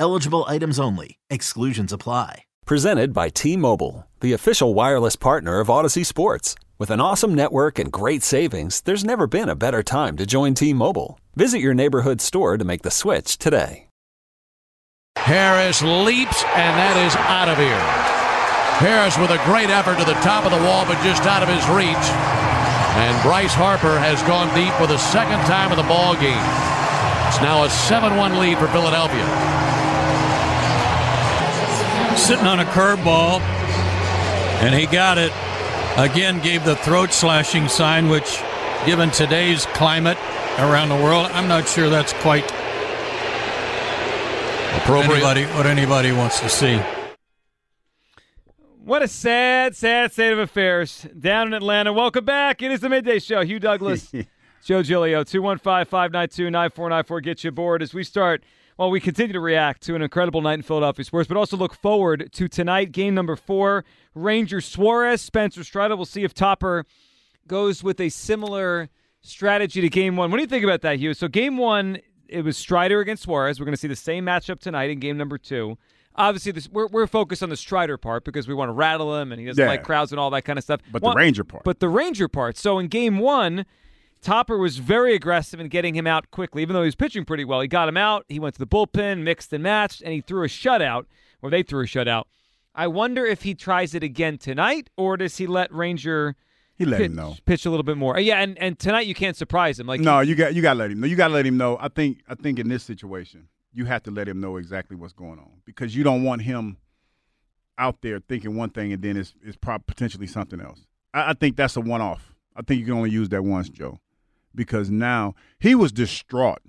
Eligible items only. Exclusions apply. Presented by T Mobile, the official wireless partner of Audacy Sports. With an awesome network and great savings, there's never been a better time to join T Mobile. Visit your neighborhood store to make the switch today. Harris leaps, and that is out of here. Harris with a great effort to the top of the wall, but just out of his reach. And Bryce Harper has gone deep for the second time in the ball game. It's now a 7-1 lead for Philadelphia. Sitting on a curveball, and he got it. Again, gave the throat slashing sign, which, given today's climate around the world, I'm not sure that's quite Appropriate. anybody what anybody wants to see. What a sad, sad state of affairs down in Atlanta. Welcome back. It is the midday show. Hugh Douglas, Joe Giglio, 215 592 9494. Get you aboard as we start. Well, we continue to react to an incredible night in Philadelphia sports, but also look forward to tonight, game number four. Ranger Suarez, Spencer Strider. We'll see if Topper goes with a similar strategy to game one. What do you think about that, Hugh? So, game one, it was Strider against Suarez. We're going to see the same matchup tonight in game number two. Obviously, this, we're, we're focused on the Strider part because we want to rattle him and he doesn't Yeah. like crowds and all that kind of stuff. But the Ranger part. But the Ranger part. So, in game one, Topper was very aggressive in getting him out quickly, even though he was pitching pretty well. He got him out. He went to the bullpen, mixed and matched, and he threw a shutout, or they threw a shutout. I wonder if he tries it again tonight, or does he let Ranger He let pitch, him know. pitch a little bit more? Uh, yeah, and, and tonight you can't surprise him. Like No, you got you got to let him know. You got to let him know. I think I think in this situation, you have to let him know exactly what's going on because you don't want him out there thinking one thing and then it's it's potentially something else. I, I think that's a one off. I think you can only use that once, Joe, because now he was distraught.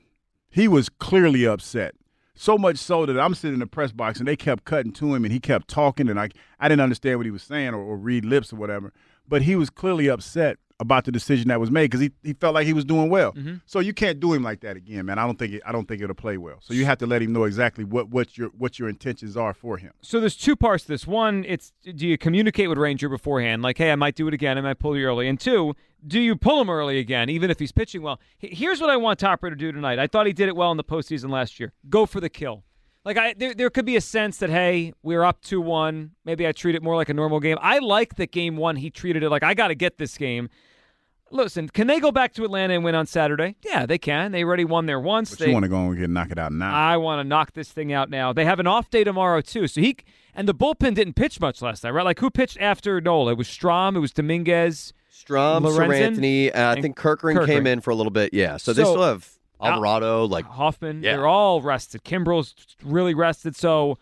He was clearly upset. So much so that I'm sitting in the press box and they kept cutting to him and he kept talking and I I didn't understand what he was saying or, or read lips or whatever. But he was clearly upset about the decision that was made because he, he felt like he was doing well. Mm-hmm. So you can't do him like that again, man. I don't think it, I don't think it'll play well. So you have to let him know exactly what, what your what your intentions are for him. So there's two parts to this. One, it's do you communicate with Ranger beforehand, like, hey, I might do it again, I might pull you early. And two, do you pull him early again, even if he's pitching well? Here's what I want Topper to do tonight. I thought he did it well in the postseason last year. Go for the kill. Like I, there, there could be a sense that hey, we're up two one. Maybe I treat it more like a normal game. I like that game one. He treated it like I got to get this game. Listen, can they go back to Atlanta and win on Saturday? Yeah, they can. They already won there once. But they, you want to go and get knock it out now. I want to knock this thing out now. They have an off day tomorrow too, so he and the bullpen didn't pitch much last night, right? Like who pitched after Nola? It was Strahm, it was Dominguez. Strahm, Sir Lorenzen, Anthony, uh, I think Kerkering, Kerkering. came in for a little bit. Yeah, so, they still have Alvarado. Like Hoffman. Yeah. They're all rested. Kimbrel's really rested. So,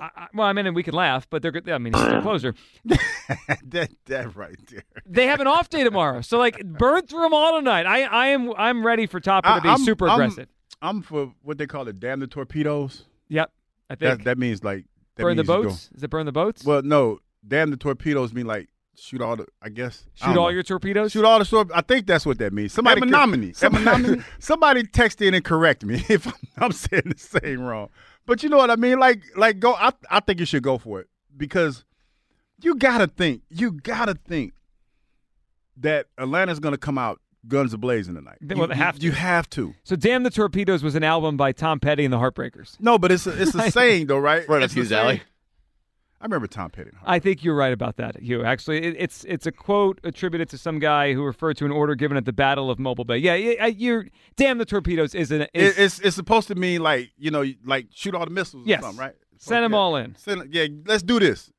I, I, well, I mean, and we could laugh, but they're good. I mean, he's the closer. that that right there. They have an off day tomorrow, so like burn through them all tonight. I, I am, I'm ready for Topper to be I- I'm- super I'm- aggressive. I'm for what they call it, damn the torpedoes. Yep, I think That that means like that burn the means go- boats. Is it burn the boats? Well, no, damn the torpedoes mean like shoot all the. I guess Shoot don't all know. your torpedoes. Shoot all the torpedoes. I think that's what that means. Somebody. Somebody, somebody text in and correct me if I'm, I'm saying the same wrong. But you know what I mean? Like, like go. I, I think you should go for it because you gotta think. You gotta think that Atlanta's gonna come out guns a blazing tonight. They- You- well, they you- have to. You have to. So, Damn the Torpedoes was an album by Tom Petty and the Heartbreakers. No, but it's a, it's a saying though, right? Right up It's a Hugh's alley. Saying. I remember Tom Petty. I think you're right about that, Hugh. Actually, it, it's it's a quote attributed to some guy who referred to an order given at the Battle of Mobile Bay. Yeah, yeah, you're damn the torpedoes is an is, It, it's it's supposed to mean like you know like shoot all the missiles Yes. or something, right? Send 'em Yeah. all in. Send, yeah, let's do this.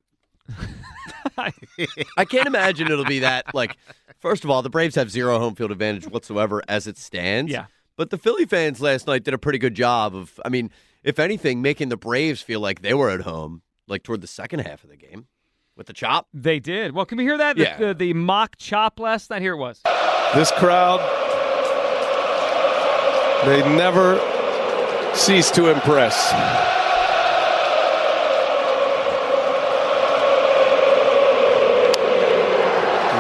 I can't imagine it'll be that. Like, first of all, the Braves have zero home field advantage whatsoever as it stands. Yeah. But the Philly fans last night did a pretty good job of, I mean, if anything, making the Braves feel like they were at home, like toward the second half of the game with the chop. They did. Well, can we hear that? Yeah. The, the, the mock chop last night. Here it was. This crowd, they never cease to impress.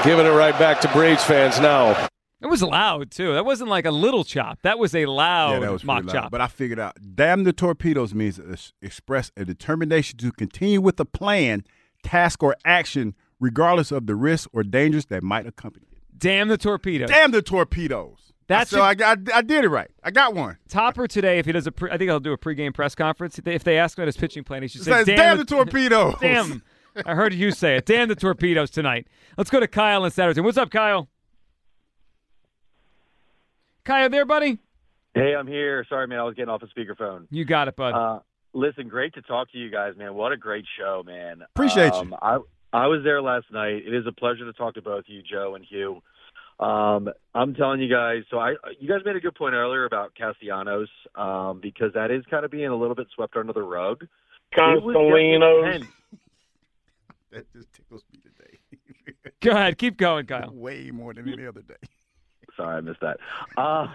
Giving it right back to Braves fans now. It was loud too. That wasn't like a little chop. That was a loud yeah, that was mock loud. chop. But I figured out, damn the torpedoes means express a determination to continue with a plan, task, or action, regardless of the risks or dangers that might accompany it. Damn the torpedoes. Damn the torpedoes. That's so a- I, got, I did it right. I got one. Topper today, if he does a, pre- I think he'll do a pregame press conference. If they- ask him at his pitching plan, he should say, says, damn, the torpedoes. Damn. I heard you say it. Damn the torpedoes tonight. Let's go to Kyle in Saturday. What's up, Kyle? Kyle, there, buddy? Hey, I'm here. Sorry, man. I was getting off a speakerphone. You got it, bud. Uh, listen, great to talk to you guys, man. What a great show, man. Appreciate you. um, I I was there last night. It is a pleasure to talk to both you, Joe and Hugh. Um, I'm telling you guys. So I, you guys made a good point earlier about Castellanos um, because that is kind of being a little bit swept under the rug. It was definitely Constelinos. tense. That just tickles me today. go ahead. Keep going, Kyle. Way more than any other day. Sorry, I missed that. Uh,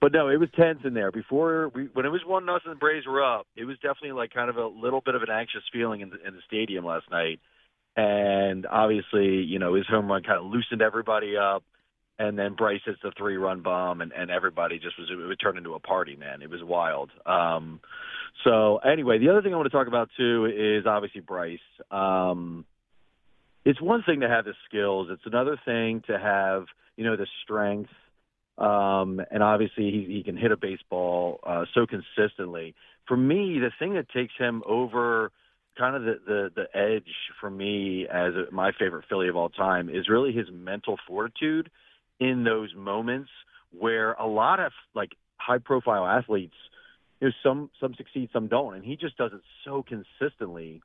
but no, it was tense in there. Before we, when it was one nothing, the Braves were up. It was definitely like kind of a little bit of an anxious feeling in the, in the stadium last night. And obviously, you know, his home run kind of loosened everybody up. And then Bryce hits the three run bomb, and, and everybody just was it would turn into a party, man. It was wild. Um, so anyway, the other thing I want to talk about too is obviously Bryce. Um, it's one thing to have the skills; it's another thing to have you know the strength. Um, and obviously, he, he can hit a baseball uh, so consistently. For me, the thing that takes him over kind of the, the, the edge for me as a, my favorite Philly of all time is really his mental fortitude in those moments where a lot of like high profile athletes, you know, some some succeed, some don't, and he just does it so consistently.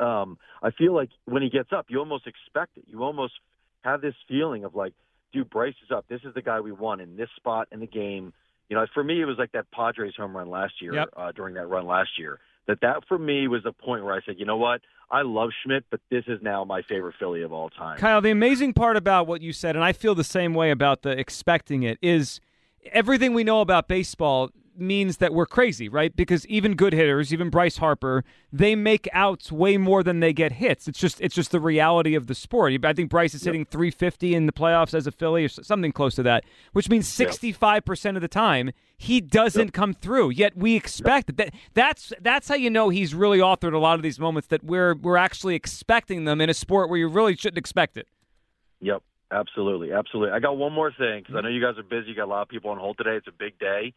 Um, I feel like when he gets up, you almost expect it. You almost have this feeling of like, dude, Bryce is up. This is the guy we want in this spot in the game. You know, for me, it was like that Padres home run last year Yep. uh, during that run last year. That that for me was the point where I said, you know what, I love Schmidt, but this is now my favorite Philly of all time. Kyle, the amazing part about what you said, and I feel the same way about the expecting it, is everything we know about baseball means that we're crazy, right? Because even good hitters, even Bryce Harper, they make outs way more than they get hits. It's just it's just the reality of the sport. I think Bryce is hitting 350 in the playoffs as a Philly or something close to that, which means 65% of the time he doesn't come through. Yet we expect. That that's that's how you know he's really authored a lot of these moments that we're we're actually expecting them in a sport where you really shouldn't expect it. Yep, absolutely, absolutely. I got one more thing because I know you guys are busy. You got a lot of people on hold today. It's a big day.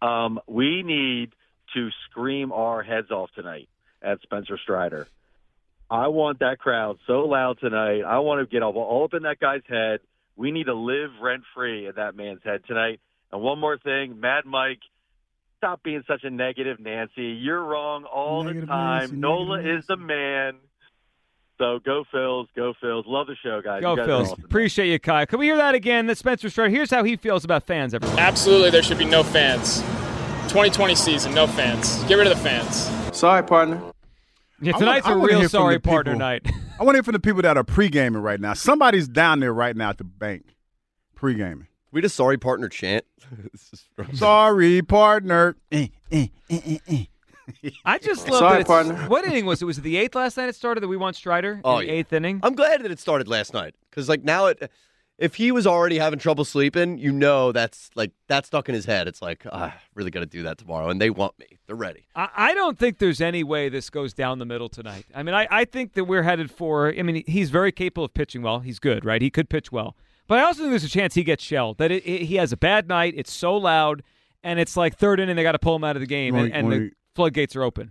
Um, we need to scream our heads off tonight at Spencer Strider. I want that crowd so loud tonight. I want to get all, all up in that guy's head. We need to live rent free in that man's head tonight. And one more thing, Mad Mike, stop being such a negative Nancy. You're wrong all the time. Nancy, Nola negative is the man. So go Phils, go Phils. Love the show, guys. Go You guys Phils. awesome. Appreciate you, Kyle. Can we hear that again? That Spencer Strider. Here's how he feels about fans, everyone. Absolutely, there should be no fans. 2020 season, no fans. Get rid of the fans. Sorry, partner. Yeah, I tonig's wanna- I a wanna real sorry partner people. night. I want to hear from the people that are pre-gaming right now. Somebody's down there right now at the bank, pre-gaming. We just sorry partner chant. This is from- Sorry, partner. Eh, eh, eh, eh, eh. I just love Sorry, that it's, partner. What inning was it? Was it the eighth last night it started that we want Strider? Oh, in the yeah. eighth inning? I'm glad that it started last night because like now it, if he was already having trouble sleeping, you know that's like that's stuck in his head. It's like ah, really got to do that tomorrow, and they want me. They're ready. I, I don't think there's any way this goes down the middle tonight. I mean, I, I think that we're headed for. I mean, he's very capable of pitching well. He's good, right? He could pitch well. But I also think there's a chance he gets shelled. That it, it- he has a bad night. It's so loud, and it's like third inning. They got to pull him out of the game, Wanna- and, and wanna- the floodgates are open.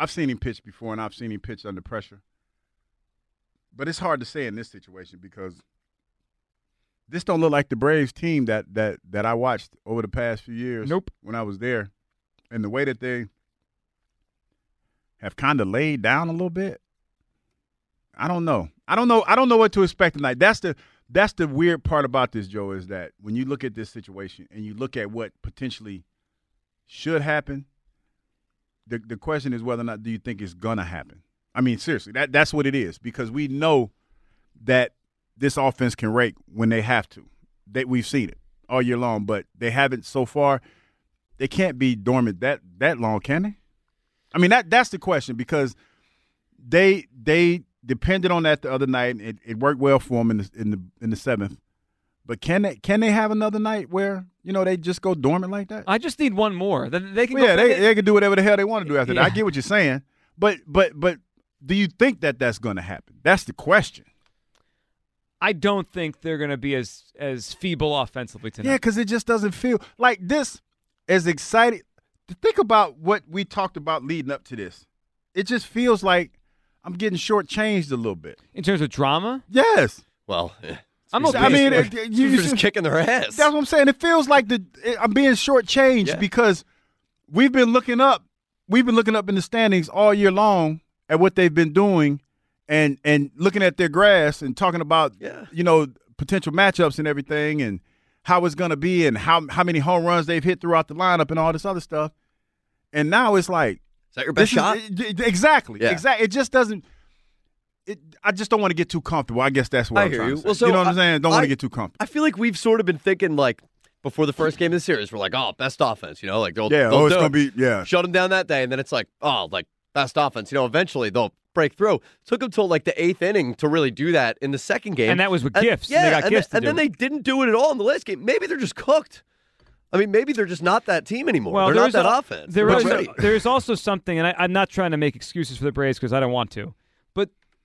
I've seen him pitch before, and I've seen him pitch under pressure. But it's hard to say in this situation because this don't look like the Braves team that that that I watched over the past few years. Nope. When I was there, and the way that they have kind of laid down a little bit. I don't know. I don't know. I don't know what to expect tonight. That's the that's the weird part about this, Joe, is that when you look at this situation and you look at what potentially should happen, the the question is whether or not do you think it's gonna happen. I mean, seriously, that that's what it is because we know that this offense can rake when they have to. That we've seen it all year long, but they haven't so far. They can't be dormant that that long, can they? I mean, that that's the question because they they depended on that the other night. And it, it worked well for them in the in the in the seventh. But can they can they have another night where you know they just go dormant like that? I just need one more. Then they can. Well, go yeah, they, they can do whatever the hell they want to do after that. I get what you're saying, but but but do you think that that's going to happen? That's the question. I don't think they're going to be as as feeble offensively tonight. Yeah, because it just doesn't feel like this. As excited, think about what we talked about leading up to this. It just feels like I'm getting shortchanged a little bit. In terms of drama, Yes, Well, yeah. I'm okay. I mean, it- you- you're just kicking their ass. That's what I'm saying. It feels like the I'm being shortchanged Yeah. because we've been looking up, we've been looking up in the standings all year long at what they've been doing, and and looking at their grass and talking about Yeah. you know potential matchups and everything and how it's going to be and how how many home runs they've hit throughout the lineup and all this other stuff. And now it's like Is that your best shot? is- it- it- exactly, Yeah. exactly. It just doesn't. It, I just don't want to get too comfortable. I guess that's what I I'm hear trying you. to say. Well, so you know what I'm saying? Don't want to get too comfortable. I feel like we've sort of been thinking like before the first game of the series, we're like, oh, best offense, you know, like they'll, Yeah, they'll oh, it's gonna be- yeah. shut them down that day, and then it's like, oh, like best offense, you know, eventually they'll break through. Took them till like the eighth inning to really do that in the second game, And that was with And- gifts, and Yeah, they got and, gifts to and then they didn't do it at all in the last game. Maybe they're just cooked. I mean, maybe they're just not that team anymore. Well, they're not that al- offense. There They're is not ready. there's also something, and I, I'm not trying to make excuses for the Braves because I don't want to, but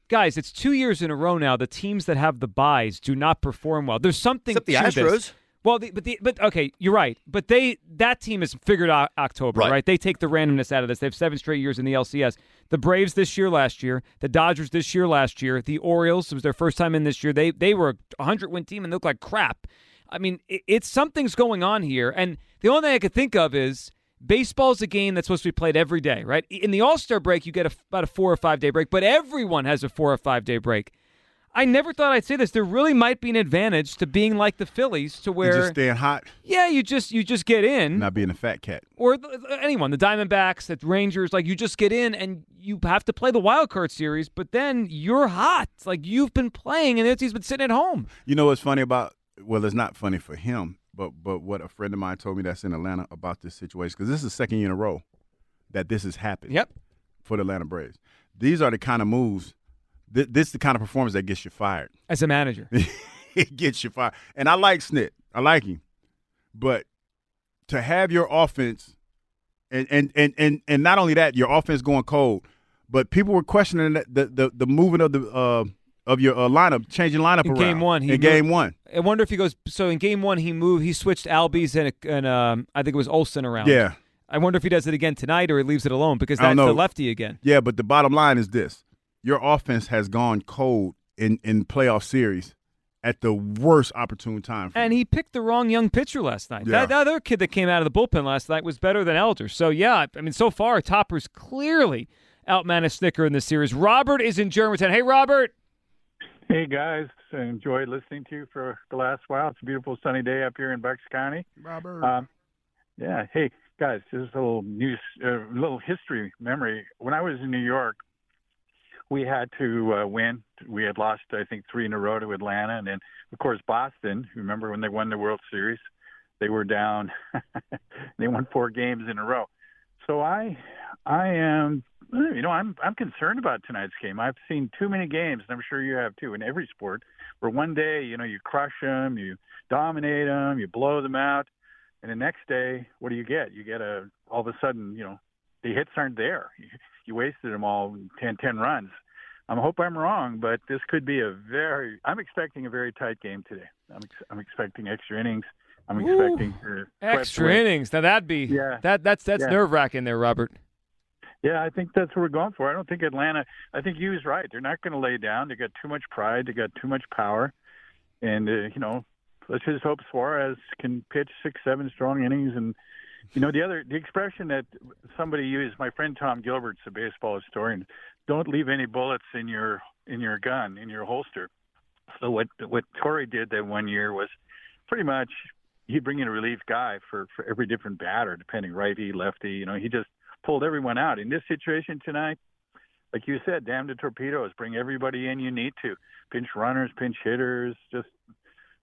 guys, it's two years in a row now. The teams that have the byes do not perform well. There's something Except the to Astros. this. Well, the, but the, but okay, you're right. But they that team has figured out October, Right. right. They take the randomness out of this. They have seven straight years in the LCS. The Braves this year, last year. The Dodgers this year, last year. The Orioles it was their first time in this year. They they were a hundred win team and they look like crap. I mean, it, it's something's going on here, and the only thing I could think of is baseball's a game that's supposed to be played every day, right? In the All Star break, you get a, about a four or five day break, but everyone has a four or five day break. I never thought I'd say this. There really might be an advantage to being like the Phillies, to You where just staying hot, yeah, you just you just get in, not being a fat cat. or anyone, the Diamondbacks, the Rangers, like you just get in and you have to play the wild card series, but then you're hot, like you've been playing, and he's been sitting at home. You know what's funny about? Well, it's not funny for him, but but what a friend of mine told me that's in Atlanta about this situation because this is the second year in a row that this has happened. Yep. For the Atlanta Braves, these are the kind of moves. Th- this is the kind of performance that gets you fired. As a manager, it gets you fired. And I like Snit. I like him, but to have your offense, and and and and, and not only that, your offense going cold, but people were questioning the the the, the movement of the uh, of your uh, lineup, changing lineup in around game one, he in game one. I wonder if he goes. So in game one, he moved. He switched Albies and and um, I think it was Olson around. Yeah. I wonder if he does it again tonight or he leaves it alone because that's the lefty again. Yeah, but the bottom line is this: your offense has gone cold in in playoff series, at the worst opportune time. For And he picked the wrong young pitcher last night. Yeah. That, that other kid that came out of the bullpen last night was better than Elder. So, yeah, I mean, so far, Topper's clearly outmanaged Snitker in this series. Robert is in Germantown. Hey, Robert. Hey guys, I enjoyed listening to you for the last while. It's a beautiful sunny day up here in Bucks County. Robert. Um, yeah. Hey guys, just a little news, a uh, little history memory. When I was in New York, we had to uh, win. We had lost, I think, three in a row to Atlanta, and then of course Boston. Remember when they won the World Series? They were down. they won four games in a row. So I, I am, you know, I'm I'm concerned about tonight's game. I've seen too many games, and I'm sure you have too, in every sport, where one day, you know, you crush them, you dominate them, you blow them out, and the next day, what do you get? You get a all of a sudden, you know, the hits aren't there. You, you wasted them all 10, 10 runs. I hope I'm wrong, but this could be a very. I'm expecting a very tight game today. I'm ex- I'm expecting extra innings. I'm Ooh, expecting uh, Extra innings. Now, that'd be, Yeah. that, that's, that's Yeah. nerve wracking there, Robert. Yeah, I think that's what we're going for. I don't think Atlanta. I think he was right. They're not going to lay down. They got too much pride. They got too much power, and uh, you know, let's just hope Suarez can pitch six, seven strong innings. And you know, the other the expression that somebody used, my friend Tom Gilbert's a baseball historian. Don't leave any bullets in your in your gun in your holster. So what what Torre did that one year was pretty much he'd bring in a relief guy for for every different batter, depending righty, lefty. You know, he just pulled everyone out. In this situation tonight, like you said, damn the torpedoes, bring everybody in you need to, pinch runners, pinch hitters, just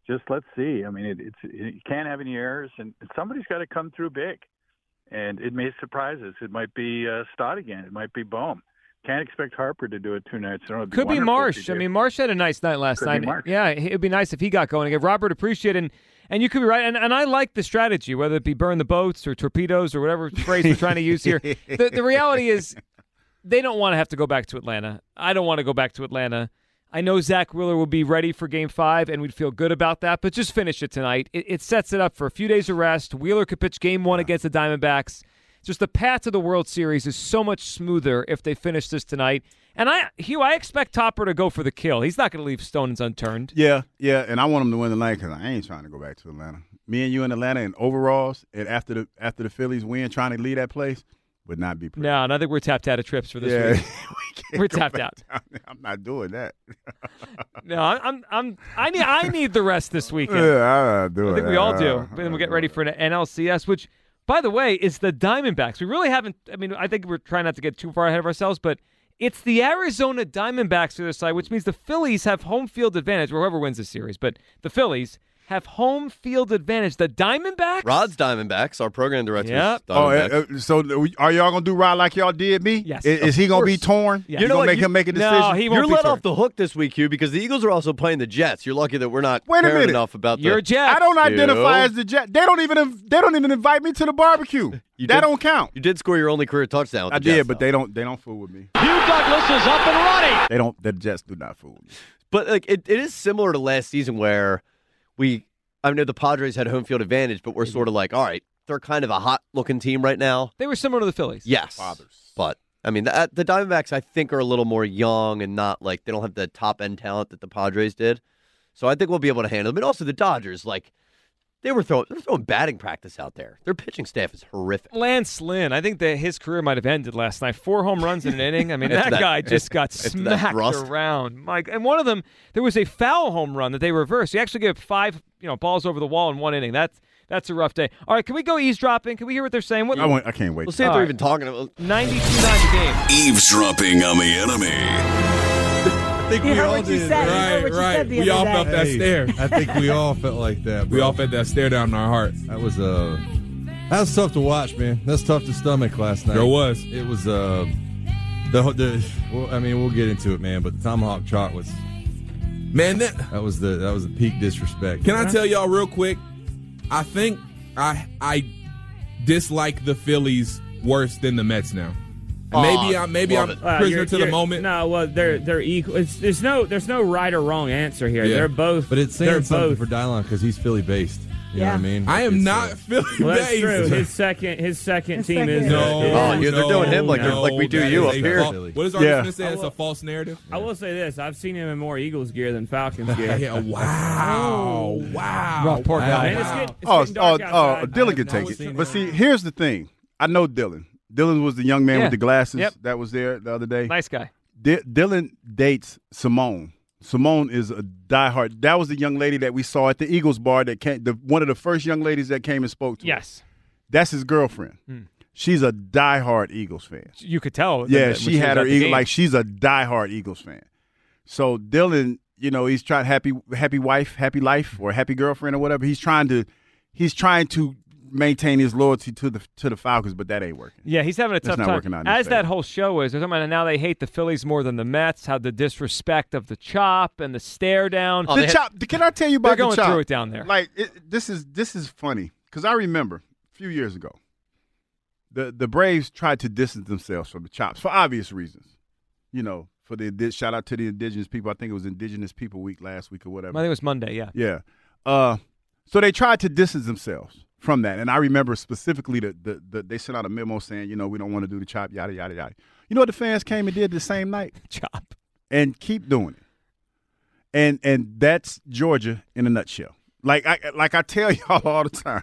just let's see. I mean, it, it's it, you can't have any errors, and somebody's got to come through big, and it may surprise us. It might be uh, Stott again. It might be Bohm. Can't expect Harper to do it two nights in a row. Could be Marsh. I mean, Marsh had a nice night last Could night. Yeah, it'd be nice if he got going again. Robert, appreciate it. And, and you could be right. And, and I like the strategy, whether it be burn the boats or torpedoes or whatever phrase we're trying to use here. The, the reality is they don't want to have to go back to Atlanta. I don't want to go back to Atlanta. I know Zack Wheeler will be ready for game five, and we'd feel good about that, but just finish it tonight. It, it sets it up for a few days of rest. Wheeler could pitch game one against the Diamondbacks. Just the path to the World Series is so much smoother if they finish this tonight. And I, Hugh, I expect Topper to go for the kill. He's not going to leave stones unturned. Yeah, yeah, and I want him to win the night because I ain't trying to go back to Atlanta. Me and you in Atlanta in overalls, and after the after the Phillies win, trying to lead that place would not be. Pretty. No, and I think we're tapped out of trips for this Yeah, week. we go tapped out. I'm not doing that. No, I'm, I'm, I'm I need, I need the rest this weekend. Yeah, I'm not doing I think we all do. Uh, But then we'll get ready for an NLCS, which, by the way, is the Diamondbacks. We really haven't. I mean, I think we're trying not to get too far ahead of ourselves, but it's the Arizona Diamondbacks to the side, which means the Phillies have home field advantage. Whoever wins the series, but the Phillies have home field advantage. The Diamondbacks. Rod's Diamondbacks, our program director. Yep. Oh, uh, uh, so are y'all gonna do Rod like y'all did me? Yes, Is, is he gonna be torn? Yeah. You, You know gonna what? make You- him make a decision? No, decision? he won't You're be let torn. off the hook this week, Hugh, because the Eagles are also playing the Jets. You're lucky that we're not Wait a caring minute. enough about You're the Jets. I don't identify Ew. as the Jets. They don't even they don't even invite me to the barbecue. You that did- don't count. You did score your only career touchdown. With I Jets, did, but though. they don't they don't fool with me. Hugh Douglas is up and running. They don't. The Jets do not fool with me. But like it, it is similar to last season where we I know the Padres had home field advantage, but we're sort of like, all right, they're kind of a hot looking team right now. They were similar to the Phillies. Yes. Fathers. But I mean the, uh, the Diamondbacks I think are a little more young and not like they don't have the top end talent that the Padres did. So I think we'll be able to handle them. And also the Dodgers, like they were throwing they're throwing batting practice out there. Their pitching staff is horrific. Lance Lynn, I think that his career might have ended last night. Four home runs in an inning. I mean, that, that- guy just got smacked rust. around. Mike, and one of them, there was a foul home run that they reversed. He actually gave five, you know, balls over the wall in one inning. That's that's a rough day. All right, can we go eavesdropping? Can we hear what they're saying? What, I, want, I can't wait. We'll see if All they're right. even talking about 92 9 the game. Eavesdropping on the enemy. I think You we heard all did. said. Right, right. we all other felt day. that stare. I think we all felt like that. We all felt that stare down in our heart. That was uh that was tough to watch, man. That's tough to stomach last night. There was. It was uh the the well, I mean we'll get into it, man. But the tomahawk chart was Man, that, that was the that was the peak disrespect. can I tell y'all real quick? I think I I dislike the Phillies worse than the Mets now. And maybe I'm maybe I'm it. Well, prisoner you're- to the you're- moment. No, well, they're they're equal. It's, there's no there's no right or wrong answer here. Yeah. They're both. But it's they're saying something both. for Dylan because he's Philly based. You know what I mean? I am not uh, Philly Well, that's based. true. His second, his second team is No, uh, is- Oh, yeah, they're doing him like- no, like we do you up here. fal- What is our Yeah. going to say? It's a false narrative. I will say this: I've seen him in more Eagles gear than Falcons gear. Yeah, wow, oh. wow. Rough poor guy. And it's getting, Oh, getting oh, oh. Dylan can take it. it. But see, here's the thing. I know Dylan. Dylan was the young man Yeah. with the glasses Yep. that was there the other day. Nice guy. Di- Dylan dates Simone. Simone is a diehard. That was the young lady that we saw at the Eagles bar that came. The one of the first young ladies that came and spoke to. us. Yes. that's his girlfriend. Hmm. She's a diehard Eagles fan. You could tell. Yeah, when she had her Eagle, like she's a diehard Eagles fan. So Dylan, you know, he's trying happy happy wife, happy life, or happy girlfriend or whatever. He's trying to he's trying to maintain his loyalty to the to the Falcons, but that ain't working. Yeah, he's having a That's tough not time. working out in his As that whole show is, they're talking about now they hate the Phillies more than the Mets. How the disrespect of the chop and the stare down. Oh, the they had- chop. Can I tell you about They're going the chop? through it down there. Like it, this is this is funny because I remember a few years ago, the the Braves tried to distance themselves from the chops for obvious reasons. You know, for the shout out to the indigenous people. I think it was Indigenous People Week last week or whatever. I think it was Monday. Yeah. Yeah. Uh, so they tried to distance themselves from that. And I remember specifically that the, the, they sent out a memo saying, you know, we don't want to do the chop, yada, yada, yada. You know what the fans came and did the same night? Chop. And keep doing it. And and that's Georgia in a nutshell. Like I like I tell y'all all the time.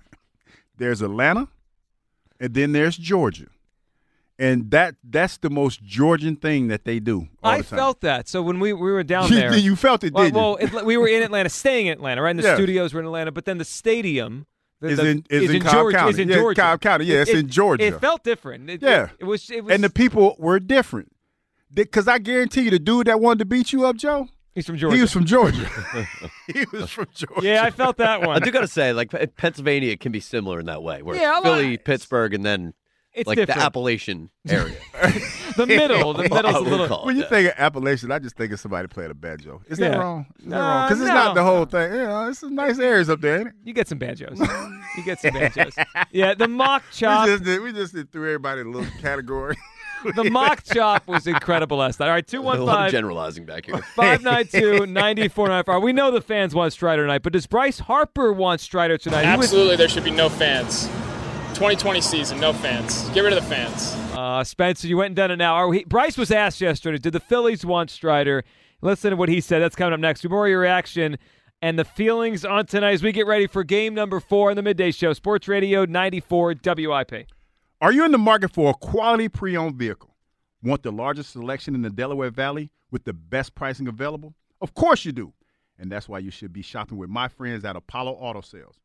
There's Atlanta, and then there's Georgia. And that that's the most Georgian thing that they do. all I the time. felt that. So when we, we were down You- there, you felt it, well, didn't you? well, it- we were in Atlanta, staying in Atlanta, right? And the Yeah. studios were in Atlanta, but then the stadium the, Is the- in- is in Cobb Georgia. County. Is in Yeah, Georgia. Cobb County. Yeah, it's It- in Georgia. It felt different. It, Yeah. it, it was. It was. and the people were different. Because I guarantee you, the dude that wanted to beat you up, Joe, he's from Georgia. he was from Georgia. he was from Georgia. yeah, I felt that one. I do gotta say, like Pennsylvania can be similar in that way, where Yeah, it's well, Philly, Pittsburgh, and then It's like different. the Appalachian area. the middle. The middle's a We'll little. When you that. think of Appalachian, I just think of somebody playing a banjo. Is that Yeah. wrong? Is that Nah, wrong? Because it's no. not the whole thing. You know, it's some nice areas up there, ain't it? You get some banjos. you get some banjos. Yeah, the mock We chop. just, did, we just did threw everybody in a little category. The mock chop was incredible last night. All right, a lot of 215 generalizing back here. 592 9495. We know the fans want Strider tonight, but does Bryce Harper want Strider tonight? He was- Absolutely, there should be no fans. 2020 season, no fans. Get rid of the fans. Uh, Spencer, you went and done it now. Are we, Bryce was asked yesterday, did the Phillies want Strider? Listen to what he said. That's coming up next. More of your reaction and the feelings on tonight as we get ready for game number four on the midday show. Sports Radio 94 WIP. Are you in the market for a quality pre-owned vehicle? Want the largest selection in the Delaware Valley with the best pricing available? Of course you do. And that's why you should be shopping with my friends at Apollo Auto Sales.